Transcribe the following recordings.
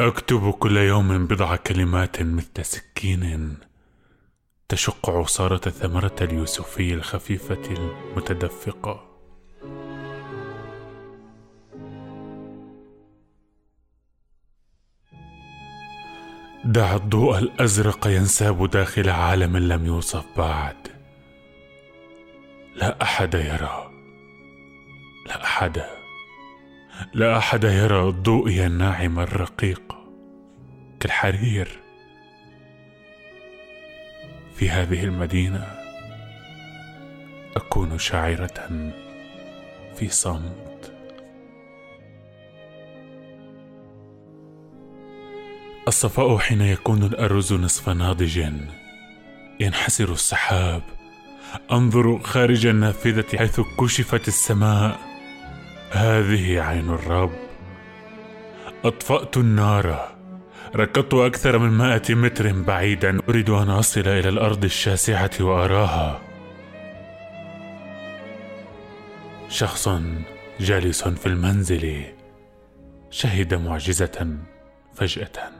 أكتب كل يوم بضع كلمات مثل سكين تشق عصارة الثمره اليوسفي الخفيفة المتدفقة. دع الضوء الأزرق ينساب داخل عالم لم يوصف بعد. لا أحد يرى. لا أحد لا أحد يرى ضوئي الناعم الرقيق كالحرير في هذه المدينة. أكون شاعرة في صمت. الصفاء حين يكون الأرز نصف ناضج ينحسر السحاب. أنظر خارج النافذة حيث كشفت السماء. هذه عين الرب. أطفأت النار. ركضت أكثر من مائة متر بعيدا. أريد أن أصل إلى الأرض الشاسعة وأراها. شخص جالس في المنزل. شهد معجزة فجأة.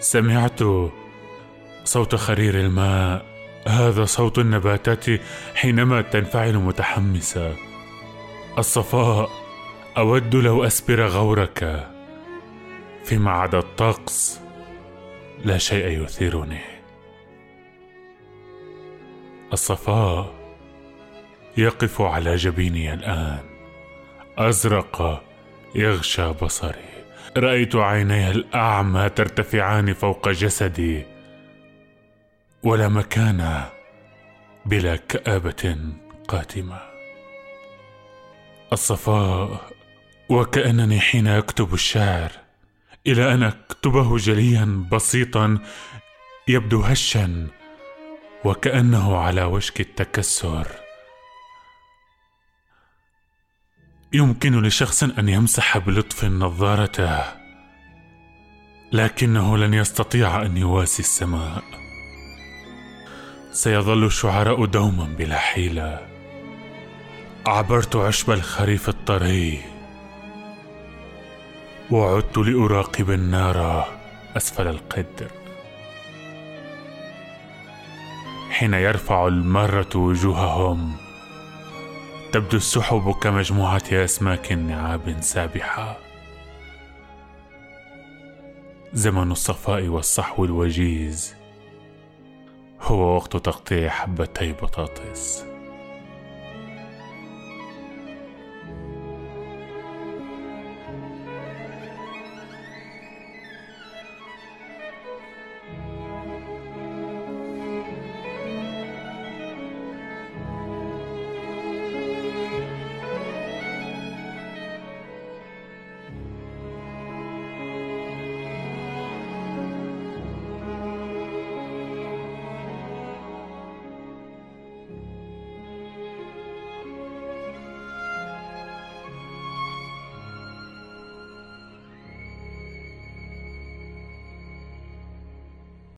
سمعت صوت خرير الماء. هذا صوت النباتات حينما تنفعل متحمسه الصفاء أود لو أسبر غورك. فيما عدا الطقس لا شيء يثيرني. الصفاء يقف على جبيني الآن. أزرق يغشى بصري. رأيت عيني الأعمى ترتفعان فوق جسدي. ولا مكان بلا كآبة قاتمة. الصفاء وكأنني حين أكتب الشعر إلى أن أكتبه جليا بسيطا يبدو هشا وكأنه على وشك التكسر. يمكن لشخص أن يمسح بلطف نظارته لكنه لن يستطيع أن يواسي السماء. سيظل الشعراء دوما بلا حيلة. عبرت عشب الخريف الطري. وعدت لأراقب النار أسفل القدر. حين يرفع المرة وجوههم تبدو السحب كمجموعة أسماك نعاب سابحة. زمن الصفاء والصحو الوجيز هو وقت تقطيع حبتي بطاطس.